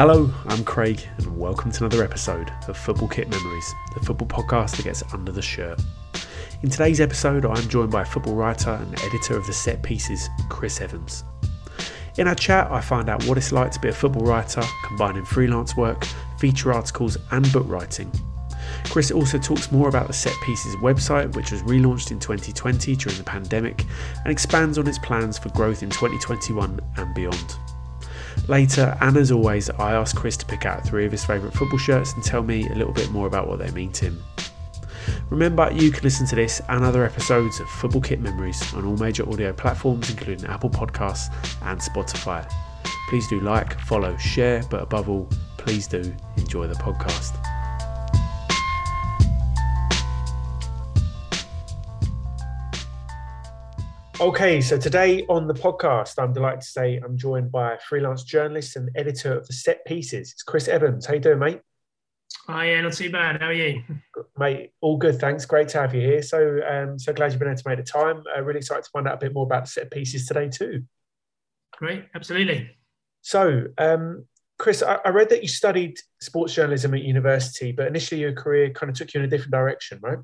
Hello, I'm Craig, and welcome to another episode of Football Kit Memories, the football podcast that gets under the shirt. In today's episode, I'm joined by football writer and editor of the set pieces, Chris Evans. In our chat, I find out what it's like to be a football writer, combining freelance work, feature articles, and book writing. Chris also talks more about the Set Pieces website, which was relaunched in 2020 during the pandemic, and expands on its plans for growth in 2021 and beyond. Later, and as always, I asked Chris to pick out three of his favourite football shirts and tell me a little bit more about what they mean to him. Remember, you can listen to this and other episodes of Football Kit Memories on all major audio platforms, including Apple Podcasts and Spotify. Please do like, follow, share, but above all, please do enjoy the podcast. Okay, so today on the podcast, I'm delighted to say I'm joined by a freelance journalist and editor of the Set Pieces. It's Chris Evans. How you doing, mate? Hi, yeah, not too bad. How are you? Mate, all good, thanks. Great to have you here. So, um, so glad you've been able to make the time. Uh, really excited to find out a bit more about the Set Pieces today too. Great, absolutely. So, um, Chris, I, I read that you studied sports journalism at university, but initially your career kind of took you in a different direction, right?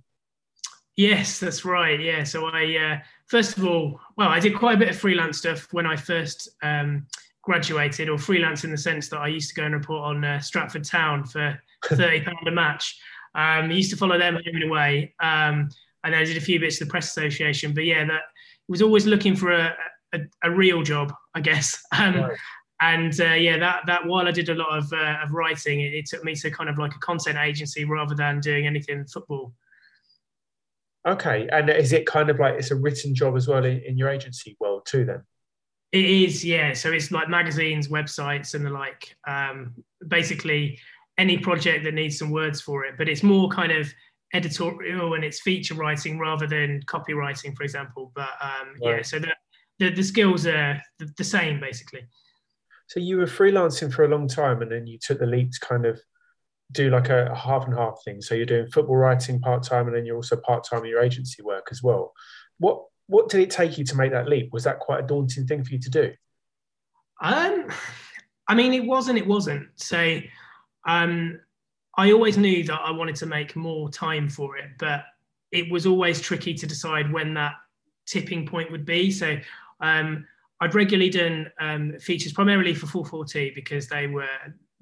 Yes, that's right. Yeah. So I, uh, first of all, well, I did quite a bit of freelance stuff when I first um, graduated, or freelance in the sense that I used to go and report on uh, Stratford Town for thirty pound a match. Um, I used to follow them home and away, um, and I did a few bits of the press association. But yeah, that was always looking for a, a, a real job, I guess. Um, right. And uh, yeah, that that while I did a lot of uh, of writing, it, it took me to kind of like a content agency rather than doing anything football. Okay, and is it kind of like it's a written job as well in, in your agency world too? Then it is, yeah. So it's like magazines, websites, and the like. Um, basically, any project that needs some words for it, but it's more kind of editorial and it's feature writing rather than copywriting, for example. But um, right. yeah, so the, the, the skills are the, the same basically. So you were freelancing for a long time, and then you took the leap to kind of do like a, a half and half thing. So you're doing football writing part time, and then you're also part time in your agency work as well. What what did it take you to make that leap? Was that quite a daunting thing for you to do? Um, I mean, it wasn't. It wasn't. So, um, I always knew that I wanted to make more time for it, but it was always tricky to decide when that tipping point would be. So, um, I'd regularly done um, features primarily for 442 because they were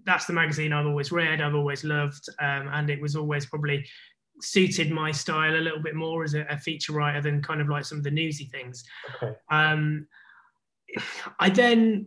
that's the magazine I've always read, I've always loved, um, and it was always probably suited my style a little bit more as a, a feature writer than kind of like some of the newsy things. Okay. Um, I then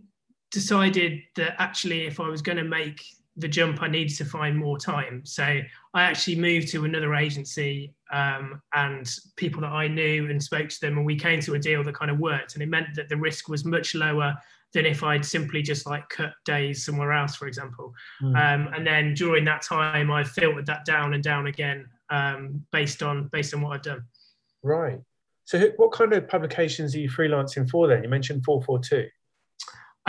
decided that actually, if I was going to make the jump, I needed to find more time. So I actually moved to another agency um, and people that I knew and spoke to them, and we came to a deal that kind of worked. And it meant that the risk was much lower than if I'd simply just like cut days somewhere else, for example. Mm. Um, and then during that time, I filtered that down and down again um, based on based on what I've done. Right. So, what kind of publications are you freelancing for? Then you mentioned four four two.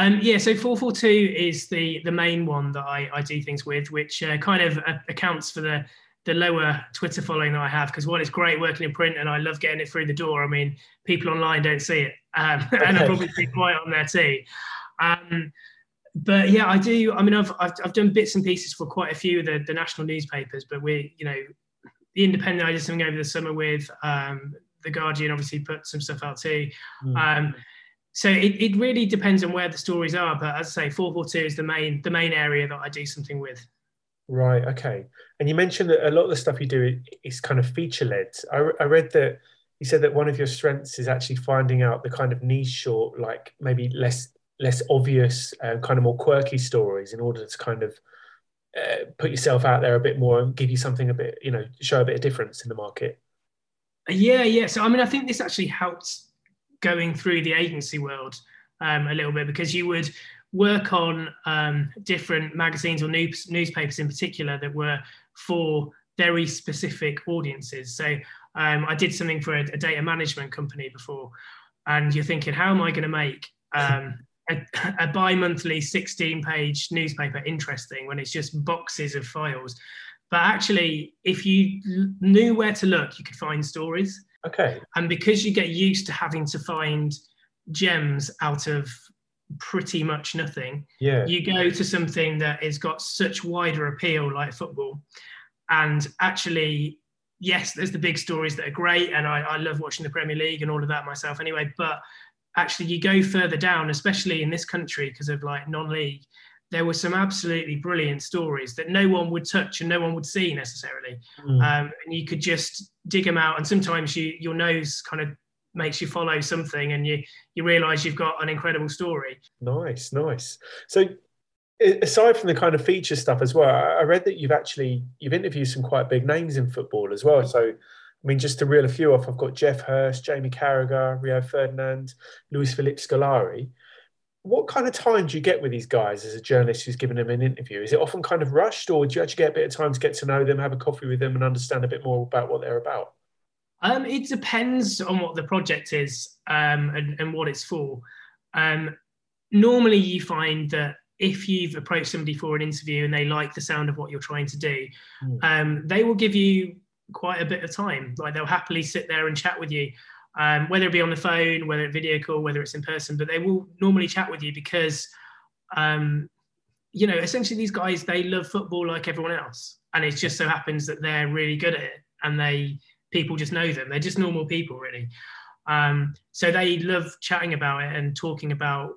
Um, yeah, so 442 is the the main one that I, I do things with, which uh, kind of uh, accounts for the the lower Twitter following that I have because one, is great working in print and I love getting it through the door. I mean, people online don't see it, um, okay. and I probably see quite on there too. Um, but yeah, I do. I mean, I've, I've, I've done bits and pieces for quite a few of the, the national newspapers, but we, you know, the Independent I did something over the summer with. Um, the Guardian obviously put some stuff out too. Mm. Um, so it, it really depends on where the stories are. But as I say, 442 is the main the main area that I do something with. Right. Okay. And you mentioned that a lot of the stuff you do is kind of feature led. I, I read that you said that one of your strengths is actually finding out the kind of niche or like maybe less less obvious and kind of more quirky stories in order to kind of uh, put yourself out there a bit more and give you something a bit you know show a bit of difference in the market yeah yeah so i mean i think this actually helps going through the agency world um, a little bit because you would work on um, different magazines or news, newspapers in particular that were for very specific audiences so um, I did something for a, a, data management company before, and you're thinking, how am I going to make um, a, a bi-monthly 16-page newspaper interesting when it's just boxes of files? But actually, if you knew where to look, you could find stories. Okay. And because you get used to having to find gems out of pretty much nothing, yeah. you go to something that has got such wider appeal, like football, and actually yes, there's the big stories that are great, and I, I love watching the Premier League and all of that myself anyway. But actually, you go further down, especially in this country because of like non-league. There were some absolutely brilliant stories that no one would touch and no one would see necessarily, mm. um, and you could just dig them out. And sometimes you, your nose kind of makes you follow something, and you you realise you've got an incredible story. Nice, nice. So aside from the kind of feature stuff as well, I read that you've actually you've interviewed some quite big names in football as well. So, I mean, just to reel a few off, I've got Geoff Hurst, Jamie Carragher, Rio Ferdinand, Luis Felipe Scolari. What kind of time do you get with these guys as a journalist who's given them an interview? Is it often kind of rushed, or do you actually get a bit of time to get to know them, have a coffee with them, and understand a bit more about what they're about? Um, it depends on what the project is um, and, and, what it's for. Um, normally, you find that if you've approached somebody for an interview and they like the sound of what you're trying to do, mm. um, they will give you quite a bit of time. Like they'll happily sit there and chat with you, um, whether it be on the phone, whether it's video call, whether it's in person. But they will normally chat with you because, um, you know, essentially these guys they love football like everyone else, and it just so happens that they're really good at it, and they people just know them. They're just normal people, really. Um, so they love chatting about it and talking about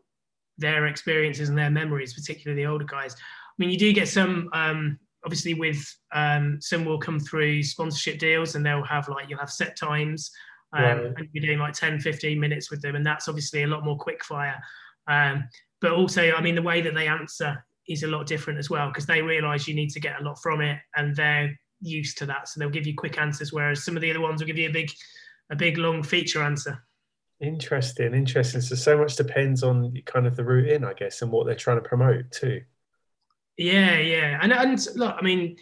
their experiences and their memories, particularly the older guys. I mean, you do get some, um, obviously, with um, some will come through sponsorship deals and they'll have like, you'll have set times um, right. and you're doing like 10, 15 minutes with them. And that's obviously a lot more quick fire. Um, but also, I mean, the way that they answer is a lot different as well because they realize you need to get a lot from it and they're used to that. So they'll give you quick answers, whereas some of the other ones will give you a big, a big long feature answer. Interesting, interesting. So so much depends on kind of the route in, I guess, and what they're trying to promote too. Yeah, yeah, and and look, I mean,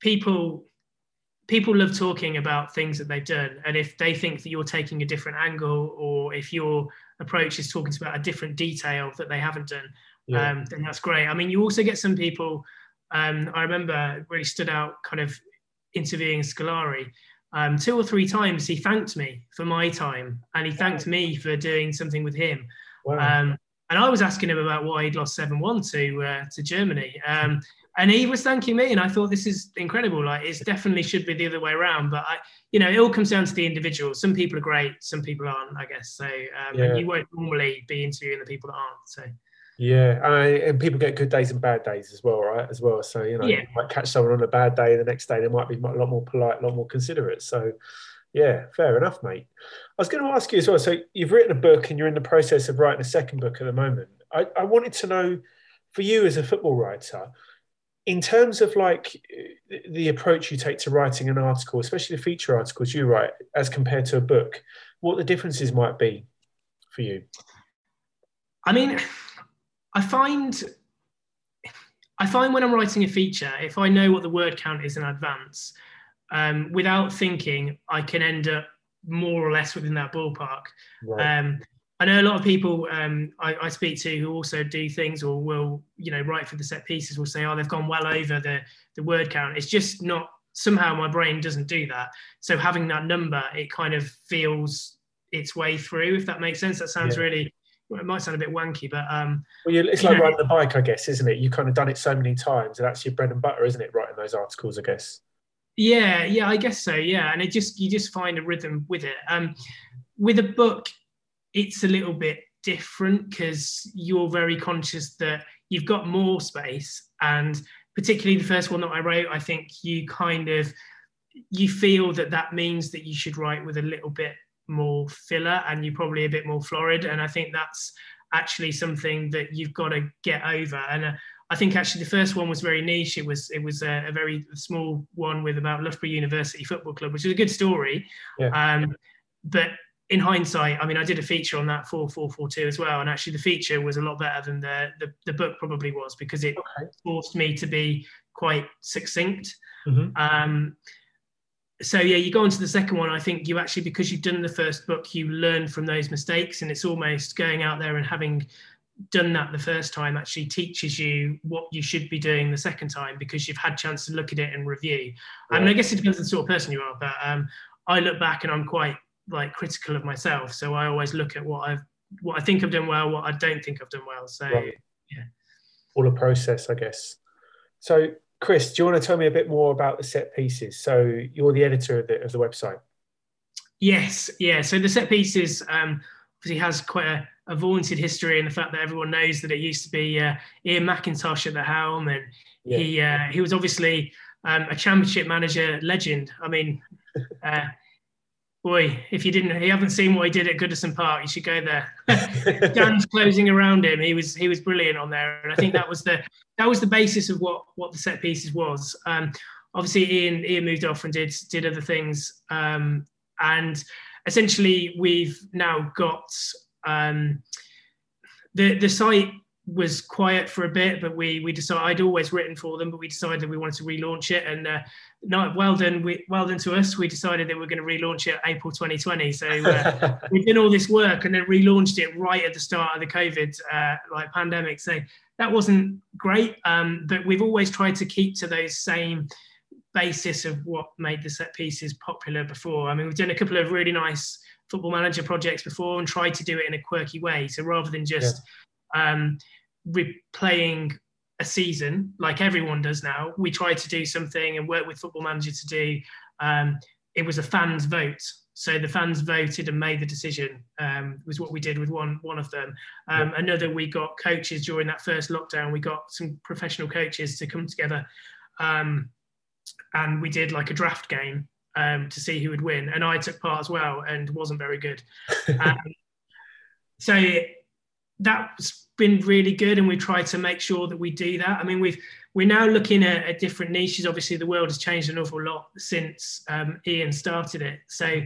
people people love talking about things that they've done, and if they think that you're taking a different angle, or if your approach is talking about a different detail that they haven't done, yeah. um, then that's great. I mean, you also get some people. Um, I remember really stood out, kind of interviewing Scolari um, two or three times he thanked me for my time and he thanked me for doing something with him. Wow. Um, and I was asking him about why he'd lost 7 1 to, uh, to Germany. Um, and he was thanking me. And I thought this is incredible. Like, it definitely should be the other way around. But, I, you know, it all comes down to the individual. Some people are great, some people aren't, I guess. So, um, yeah. you won't normally be interviewing the people that aren't. So, yeah, I, and people get good days and bad days as well, right? As well, so you know, yeah. you might catch someone on a bad day, the next day they might be a lot more polite, a lot more considerate. So, yeah, fair enough, mate. I was going to ask you as well. So, you've written a book and you're in the process of writing a second book at the moment. I, I wanted to know, for you as a football writer, in terms of like the approach you take to writing an article, especially the feature articles you write, as compared to a book, what the differences might be for you. I mean I find I find when I'm writing a feature, if I know what the word count is in advance, um, without thinking, I can end up more or less within that ballpark. Right. Um, I know a lot of people um, I, I, speak to who also do things or will, you know, write for the set pieces will say, oh, they've gone well over the, the word count. It's just not, somehow my brain doesn't do that. So having that number, it kind of feels its way through, if that makes sense. That sounds yeah. really well, it might sound a bit wanky, but um, well, it's like know, riding the bike, I guess, isn't it? You've kind of done it so many times, and that's your bread and butter, isn't it? Writing those articles, I guess. Yeah, yeah, I guess so. Yeah, and it just you just find a rhythm with it. Um, with a book, it's a little bit different because you're very conscious that you've got more space and particularly the first one that i wrote i think you kind of you feel that that means that you should write with a little bit more filler and you're probably a bit more florid and i think that's actually something that you've got to get over and uh, I think actually the first one was very niche. It was it was a, a, very small one with about Loughborough University Football Club, which is a good story. Yeah. Um, but in hindsight, I mean, I did a feature on that four four four two as well, and actually the feature was a lot better than the the, the book probably was because it okay. forced me to be quite succinct. Mm-hmm. Um, so yeah, you go on to the second one. I think you actually because you've done the first book, you learn from those mistakes, and it's almost going out there and having done that the first time actually teaches you what you should be doing the second time because you've had chance to look at it and review. Yeah. I mean, I guess it depends on the sort of person you are, but um, I look back and I'm quite like critical of myself. So I always look at what I've, what I think I've done well, what I don't think I've done well. So right. yeah, all a process, I guess. So Chris, do you want to tell me a bit more about the set pieces? So you're the editor of the, of the website. Yes, yeah. So the set pieces um, obviously has quite a a vaunted history and the fact that everyone knows that it used to be uh, Iain Macintosh at the helm, and yeah. he uh, he was obviously um, a championship manager legend. I mean, uh, boy, if you didn't, you haven't seen what he did at Goodison Park, you should go there. Dan's closing around him. He was he was brilliant on there, and I think that was the that was the basis of what what the set pieces was. Um, obviously, Iain Iain moved off and did did other things, um, and essentially we've now got um, the the site was quiet for a bit, but we we decided I'd always written for them, but we decided we wanted to relaunch it, and uh, not well done. We, well done to us. We decided that we are going to relaunch it April 2020. So uh, we did all this work and then relaunched it right at the start of the COVID uh, like pandemic. So that wasn't great, um, but we've always tried to keep to those same basis of what made the set pieces popular before. I mean, we've done a couple of really nice football manager projects before and tried to do it in a quirky way. So rather than just yeah. um, replaying a season like everyone does now, we tried to do something and work with football manager to do. Um, it was a fans vote. So the fans voted and made the decision. Um, was what we did with one one of them. Um, yeah. Another, we got coaches during that first lockdown. We got some professional coaches to come together, um, and we did like a draft game um, to see who would win, and I took part as well and wasn't very good. Um, so that's been really good, and we try to make sure that we do that. I mean, we've we're now looking at, at different niches. Obviously, the world has changed an awful lot since um, Iain started it. So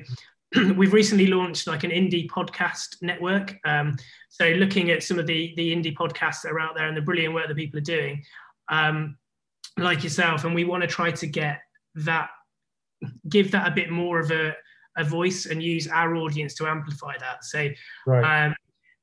we've recently launched like an indie podcast network. Um, so looking at some of the the indie podcasts that are out there and the brilliant work that people are doing, um, like yourself, and we want to try to get that give that a bit more of a, a voice and use our audience to amplify that. So right. um,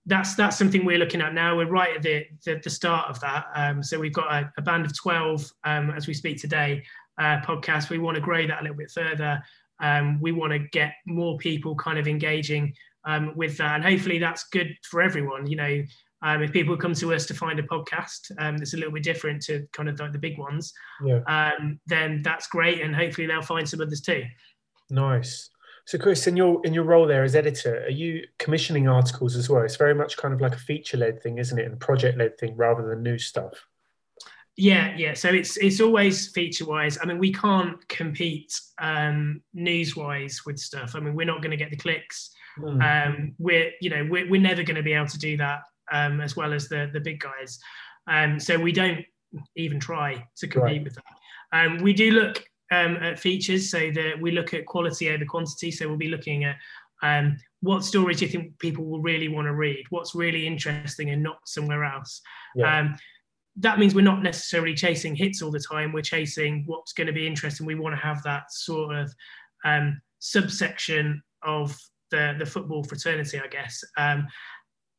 that's that's something we're looking at now. We're right at the the, the start of that. Um, so we've got a, a band of twelve um, as we speak today. Uh, podcast. We want to grow that a little bit further. Um, we want to get more people kind of engaging um, with that, and hopefully that's good for everyone. You know, um, if people come to us to find a podcast um, that's a little bit different to kind of like the big ones, yeah. um, then that's great, and hopefully they'll find some others too. Nice. So, Chris, in your in your role there as editor, are you commissioning articles as well? It's very much kind of like a feature led thing, isn't it, and a project led thing rather than new stuff. Yeah, yeah. So it's it's always feature wise. I mean, we can't compete um, news wise with stuff. I mean, we're not going to get the clicks. Mm. Um, we're you know we're, we're never going to be able to do that um, as well as the the big guys. Um, so we don't even try to compete right. with that. Um, we do look um, at features, so that we look at quality over quantity. So we'll be looking at um, what stories do you think people will really want to read? What's really interesting and not somewhere else? Yeah. Um, that means we're not necessarily chasing hits all the time. We're chasing what's going to be interesting. We want to have that sort of um, subsection of the the football fraternity, I guess. Um,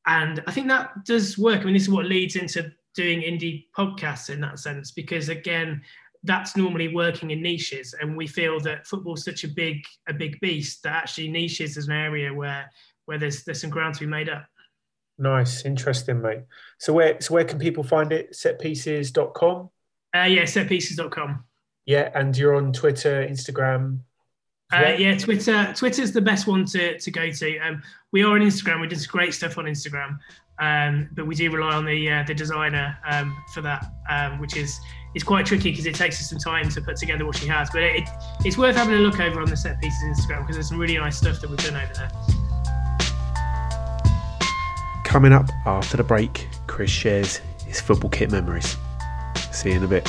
and I think that does work. I mean, this is what leads into doing indie podcasts in that sense, because again, that's normally working in niches, and we feel that football's such a big a big beast that actually niches is an area where where there's there's some ground to be made up. Nice, interesting, mate. So where so where can people find it? Setpieces.com? Uh, yeah, setpieces.com. Yeah, and you're on Twitter, Instagram. Uh, yeah, Twitter. Twitter's the best one to, to go to. Um, we are on Instagram. We do some great stuff on Instagram, um, but we do rely on the uh, the designer um, for that, um, which is is quite tricky because it takes us some time to put together what she has. But it, it's worth having a look over on the set pieces Instagram because there's some really nice stuff that we've done over there. Coming up after the break, Chris shares his football kit memories. See you in a bit.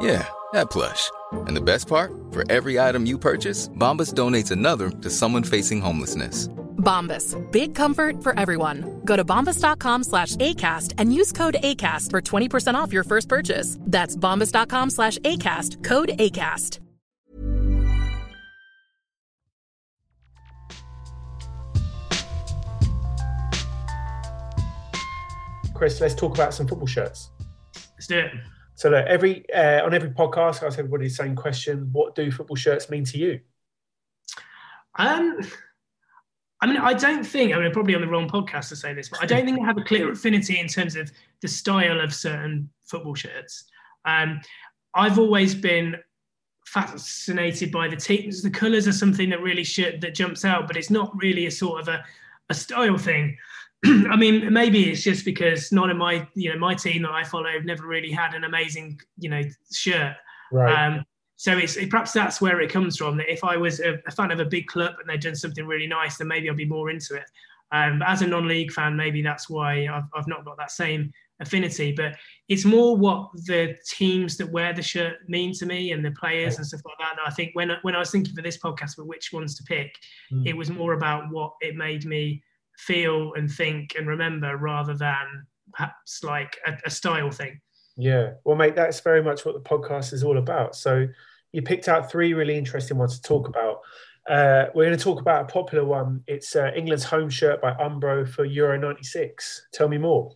Yeah, that plush. And the best part? For every item you purchase, Bombas donates another to someone facing homelessness. Bombas. Big comfort for everyone. Go to bombas.com slash ACAST and use code ACAST for 20% off your first purchase. That's bombas.com slash ACAST. Code ACAST. Chris, let's talk about some football shirts. Let's do it. So look, every uh, on every podcast, I ask everybody the same question: What do football shirts mean to you? Um, I mean, I don't think, I mean, probably on the wrong podcast to say this, but I don't think I have a clear affinity in terms of the style of certain football shirts. Um, I've always been fascinated by the teams. The colours are something that really that jumps out, but it's not really a sort of a, a style thing. I mean, maybe it's just because none of my, you know, my team that I follow have never really had an amazing, you know, shirt. Right. Um, so it's it, perhaps that's where it comes from. That if I was a, a, fan of a big club and they'd done something really nice, then maybe I'd be more into it. Um, but as a non-league fan, maybe that's why I've, I've not got that same affinity. But it's more what the teams that wear the shirt mean to me and the players and stuff like that. And I think when when I was thinking for this podcast for which ones to pick, mm. it was more about what it made me feel and think and remember rather than perhaps like a, a style thing. Yeah, well, mate, that's very much what the podcast is all about. So you picked out three really interesting ones to talk about. Uh, we're going to talk about a popular one. It's uh, England's home shirt by Umbro for Euro 96. Tell me more.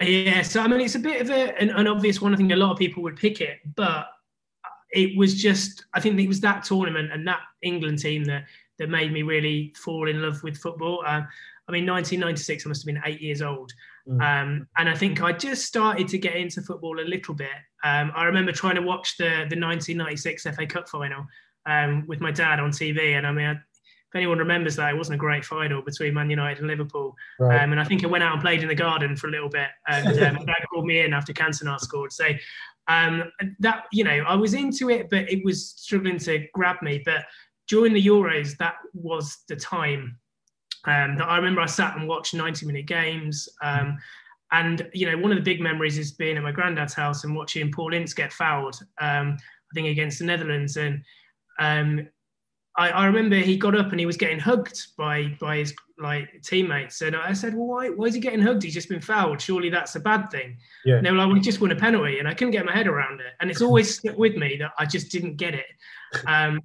Yeah, so I mean, it's a bit of a, an, an obvious one. I think a lot of people would pick it, but it was just, I think it was that tournament and that England team that that made me really fall in love with football. Uh, I mean, 1996, I must have been eight years old. Mm. Um, and I think I just started to get into football a little bit. Um, I remember trying to watch the the 1996 FA Cup final um, with my dad on TV, and I mean, I, if anyone remembers that, it wasn't a great final between Man United and Liverpool. Right. Um, and I think I went out and played in the garden for a little bit, and um, my dad called me in after Cantona scored. So um, that you know, I was into it, but it was struggling to grab me. But during the Euros, that was the time um, that I remember I sat and watched 90 minute games. Um, and, you know, one of the big memories is being at my granddad's house and watching Paul Ince get fouled, um, I think against the Netherlands. And um, I, I, remember he got up and he was getting hugged by by his like teammates. And I said, well, why, why is he getting hugged? He's just been fouled. Surely that's a bad thing. Yeah. And they were like, we just won a penalty. And I couldn't get my head around it. And it's always stuck with me that I just didn't get it. Um,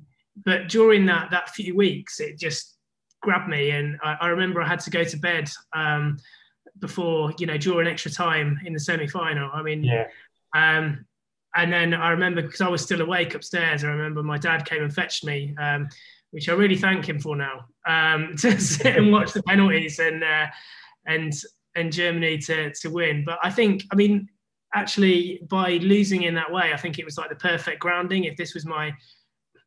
but during that that few weeks, it just grabbed me, and I, I remember I had to go to bed um, before you know during extra time in the semi final. I mean, yeah. Um, and then I remember because I was still awake upstairs. I remember my dad came and fetched me, um, which I really thank him for now, um, to sit and watch the penalties and uh, and and Germany to to win. But I think, I mean, actually by losing in that way, I think it was like the perfect grounding. If this was my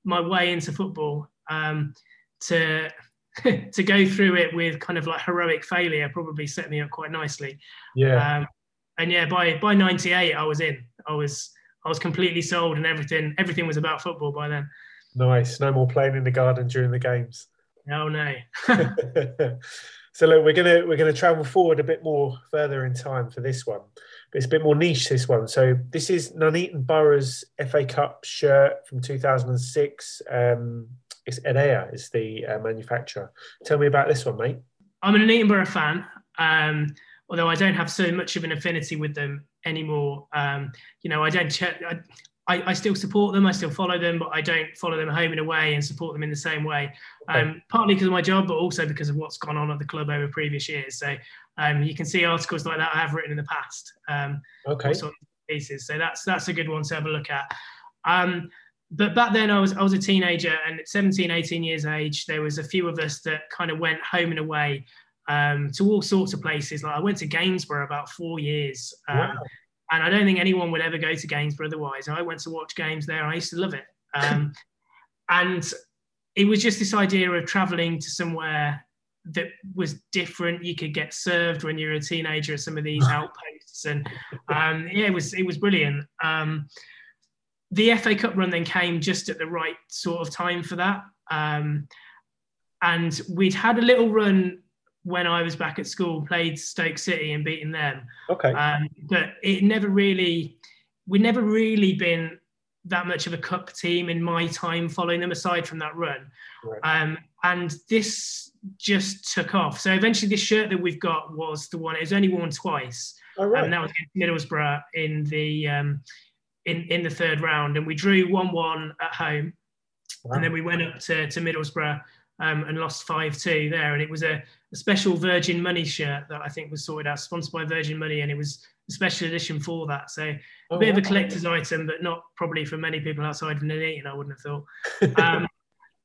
my way into football, um, to to go through it with kind of like heroic failure probably set me up quite nicely. Yeah. Um, and yeah, by by '98, I was in. I was I was completely sold, and everything everything was about football by then. Nice. No more playing in the garden during the games. Oh no. so look, we're gonna we're gonna travel forward a bit more further in time for this one, but it's a bit more niche. This one. So this is Nuneaton Borough's FA Cup shirt from 2006. Um, it's Errea is the uh, manufacturer. Tell me about this one, mate. I'm a Nuneaton fan, um, although I don't have so much of an affinity with them anymore. Um, you know, I don't. Ch- I, I, still support them. I still follow them, but I don't follow them home and away and support them in the same way. Um, okay. Partly because of my job, but also because of what's gone on at the club over previous years. So um, you can see articles like that I have written in the past. Um, okay. Pieces. So that's that's a good one to have a look at. Um, but back then I was I was a teenager and at 17, 18 years age, there was a few of us that kind of went home and away um, to all sorts of places. Like I went to Gainsborough about four years. Um, wow. And I don't think anyone would ever go to Gainsborough otherwise. I went to watch games there. I used to love it. Um, and it was just this idea of traveling to somewhere that was different. You could get served when you're a teenager at some of these outposts, and um, yeah, it was it was brilliant. Um, the FA Cup run then came just at the right sort of time for that. Um, and we'd had a little run when I was back at school, played Stoke City and beaten them. Okay. Um, but it never really, we'd never really been that much of a cup team in my time following them aside from that run. Right. Um, and this just took off. So eventually, this shirt that we've got was the one, it was only worn twice. Oh, right. And that was in Middlesbrough in the um, in, in the third round, and we drew one one at home, wow. and then we went up to, to Middlesbrough um, and lost five two there, and it was a, a, special Virgin Money shirt that I think was sorted out, sponsored by Virgin Money, and it was a special edition for that. So a oh, bit wow. of a collector's item, but not probably for many people outside of Nuneaton, I wouldn't have thought. Um,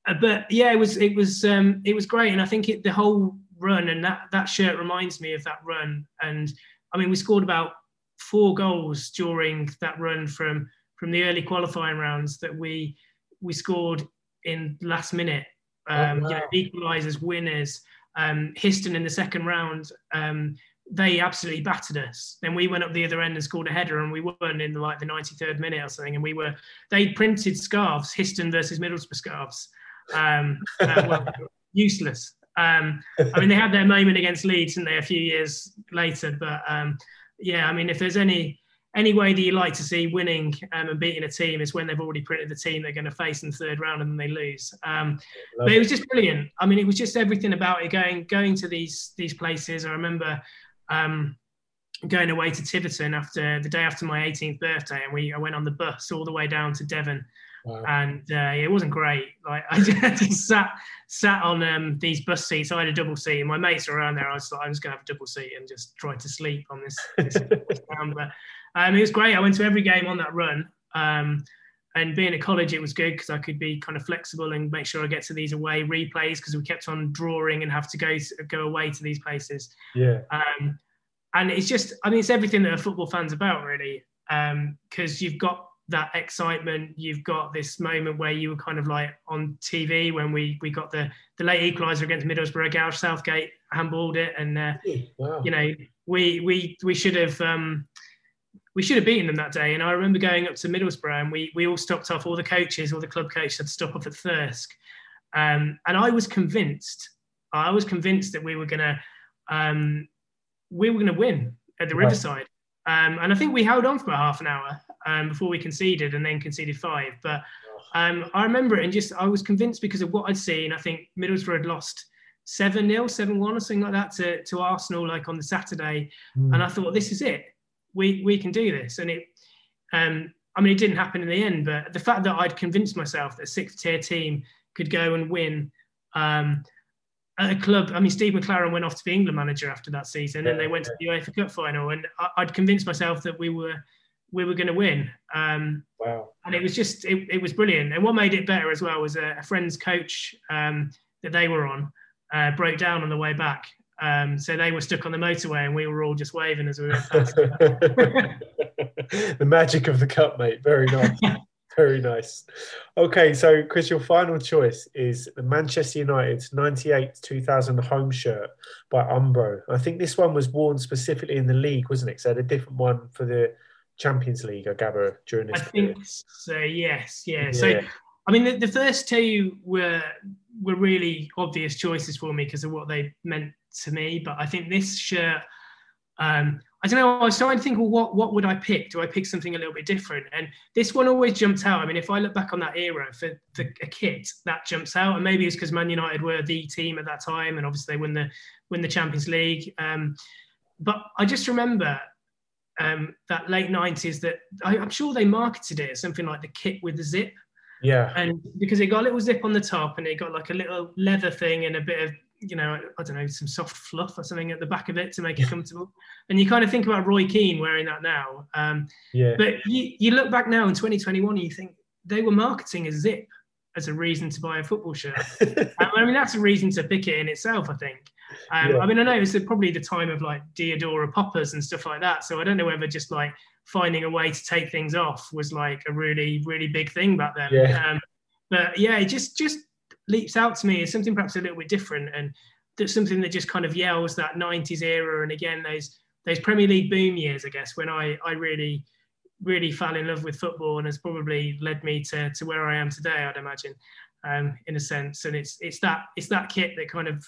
uh, but yeah, it was it was um, it was great, and I think it, the whole run and that that shirt reminds me of that run. And I mean, we scored about four goals during that run from from the early qualifying rounds that we we scored in last minute. Um, oh, wow. you know, equalisers, winners. Um, Histon in the second round, um, they absolutely battered us. Then we went up the other end and scored a header, and we won in the, like the 93rd minute or something. And we were they printed scarves, Histon versus Middlesbrough scarves. Um, useless. Um, I mean, they had their moment against Leeds, and they a few years later, but um, yeah, I mean, if there's any any way that you like to see winning um, and beating a team is when they've already printed the team they're going to face in the third round and then they lose. Um, but it was just brilliant. I mean, it was just everything about it. Going going to these these places. I remember um, going away to Tiverton after the day after my 18th birthday, and we I went on the bus all the way down to Devon Wow. And uh, it wasn't great. Like I just sat sat on um, these bus seats. I had a double seat, and my mates were around there. I was like, I'm just gonna have a double seat and just try to sleep on this. this But um, it was great. I went to every game on that run. Um, and being at college, it was good because I could be kind of flexible and make sure I get to these away replays because we kept on drawing and have to go to, go away to these places. Yeah. Um, and it's just, I mean, it's everything that a football fan's about, really, because um, you've got that excitement. You've got this moment where you were kind of like on TV when we we got the the late equaliser against Middlesbrough. Gareth Southgate handballed it, and uh, wow. you know we we we should have. Um, we should have beaten them that day. And I remember going up to Middlesbrough and we, we all stopped off, all the coaches, all the club coaches had to stop off at Thirsk. Um, and I was convinced, I was convinced that we were going to, um, we were going to win at the right. Riverside. Um, and I think we held on for about half an hour um, before we conceded and then conceded five. But um, I remember it and just I was convinced because of what I'd seen. I think Middlesbrough had lost 7 0, 7 1 or something like that to, to Arsenal like on the Saturday. Mm. And I thought, this is it. We, we can do this. And it, um, I mean, it didn't happen in the end, but the fact that I'd convinced myself that a sixth tier team could go and win um, at a club. I mean, Steve McClaren went off to be England manager after that season, yeah, and they went yeah. to the UEFA Cup final. And I, would convinced myself that we were we were going to win. Um, wow! And it was just it, it was brilliant. And what made it better as well was a, a friend's coach um, that they were on uh, broke down on the way back. Um, so they were stuck on the motorway, and we were all just waving as we went past. the magic of the cup, mate. Very nice. Very nice. Okay, so Chris, your final choice is the Manchester United 98 2000 home shirt by Umbro. I think this one was worn specifically in the league, wasn't it? So they had a different one for the Champions League, I gather, during this. I period. think so, yes. Yeah. yeah. So, I mean, the, the first two were were really obvious choices for me because of what they meant to me. But I think this shirt, um, I don't know. I was trying to think, well, what what would I pick? Do I pick something a little bit different? And this one always jumped out. I mean, if I look back on that era for, for a kit, that jumps out. And maybe it's because Man United were the team at that time, and obviously they win the win the Champions League. Um, but I just remember um, that late nineties that I, am sure they marketed it as something like the kit with the zip. Yeah. And because it got a little zip on the top and it got like a little leather thing and a bit of you know, I don't know, some soft fluff or something at the back of it to make it comfortable. And you kind of think about Roy Keane wearing that now. Um, yeah. But you, you look back now in 2021 and you think they were marketing a zip as a reason to buy a football shirt. I mean, that's a reason to pick it in itself, I think. Um, yeah. I mean, I know it's probably the time of like Diadora poppers and stuff like that. So I don't know whether just like finding a way to take things off was like a really, really big thing back then. Yeah. Um, but yeah, it just just leaps out to me as something perhaps a little bit different and that's something that just kind of yells that 90s era and again those those Premier League boom years, I guess, when I I really really fell in love with football and has probably led me to to where I am today, I'd imagine, um, in a sense. And it's it's that it's that kit that kind of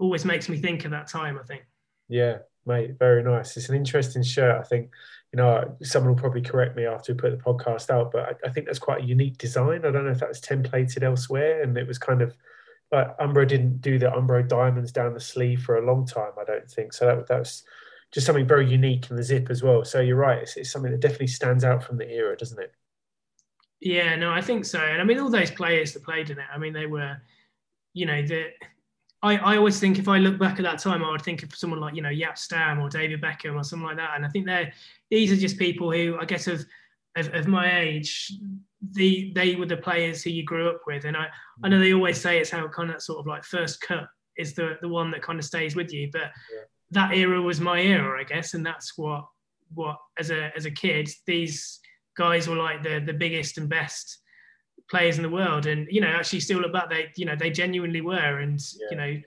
always makes me think of that time. I think. Yeah, mate, very nice. It's an interesting shirt. I think you know, someone will probably correct me after we put the podcast out, but I, I, think that's quite a unique design. I don't know if that was templated elsewhere, and it was kind of like Umbro didn't do the Umbro diamonds down the sleeve for a long time. I don't think so. That, that was just something very unique in the zip as well. So you're right; it's, it's something that definitely stands out from the era, doesn't it? Yeah, no, I think so. And I mean, all those players that played in it, I mean, they were, you know, the I, I always think if I look back at that time, I would think of someone like, you know, Jaap Stam or David Beckham or something like that. And I think they're, these are just people who, I guess, of, of, of my age, the, they were the players who you grew up with. And I, I know they always say it's how kind of sort of like first cut is the, the one that kind of stays with you. But yeah. that era was my era, I guess. And that's what, what as a, as a kid, these guys were like the, the biggest and best players in the world. And you know, actually, still look back, they you know they genuinely were, and yeah. you know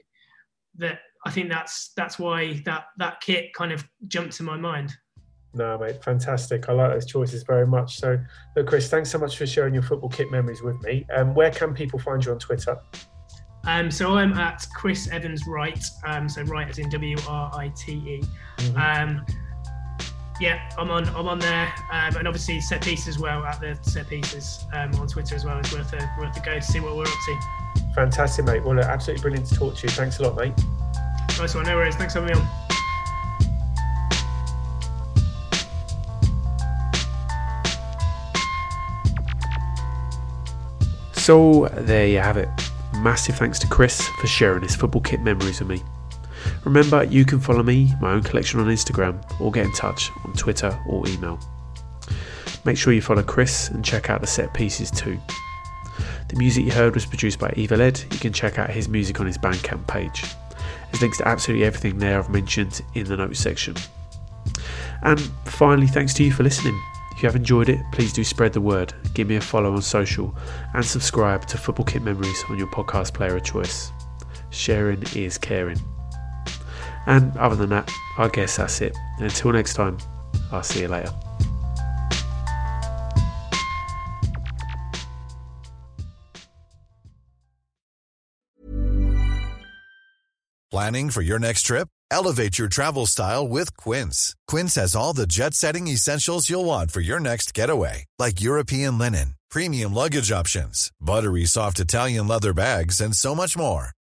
that I think that's that's why that that kit kind of jumped to my mind. No, mate, fantastic. I like those choices very much. So, look, Chris, thanks so much for sharing your football kit memories with me. Um, where can people find you on Twitter? Um, so I'm at Chris Evans Write. Um, so Write as in W R I T E. Mm-hmm. Um, yeah, I'm on. I'm on there, um, and obviously set pieces as well at the set pieces um, on Twitter as well. It's worth a worth a go to see what we're up to. Fantastic, mate. Well, absolutely brilliant to talk to you. Thanks a lot, mate. Nice one. No worries. Thanks for having me on. So there you have it. Massive thanks to Chris for sharing his football kit memories with me. Remember, you can follow me, my own collection on Instagram, or get in touch on Twitter or email. Make sure you follow Chris and check out the set pieces too. The music you heard was produced by Eva Led. You can check out his music on his Bandcamp page. There's links to absolutely everything there I've mentioned in the notes section. And finally, thanks to you for listening. If you have enjoyed it, please do spread the word, give me a follow on social, and subscribe to Football Kit Memories on your podcast player of choice. Sharing is caring. And other than that, I guess that's it. Until next time, I'll see you later. Planning for your next trip? Elevate your travel style with Quince. Quince has all the jet setting essentials you'll want for your next getaway, like European linen, premium luggage options, buttery soft Italian leather bags, and so much more.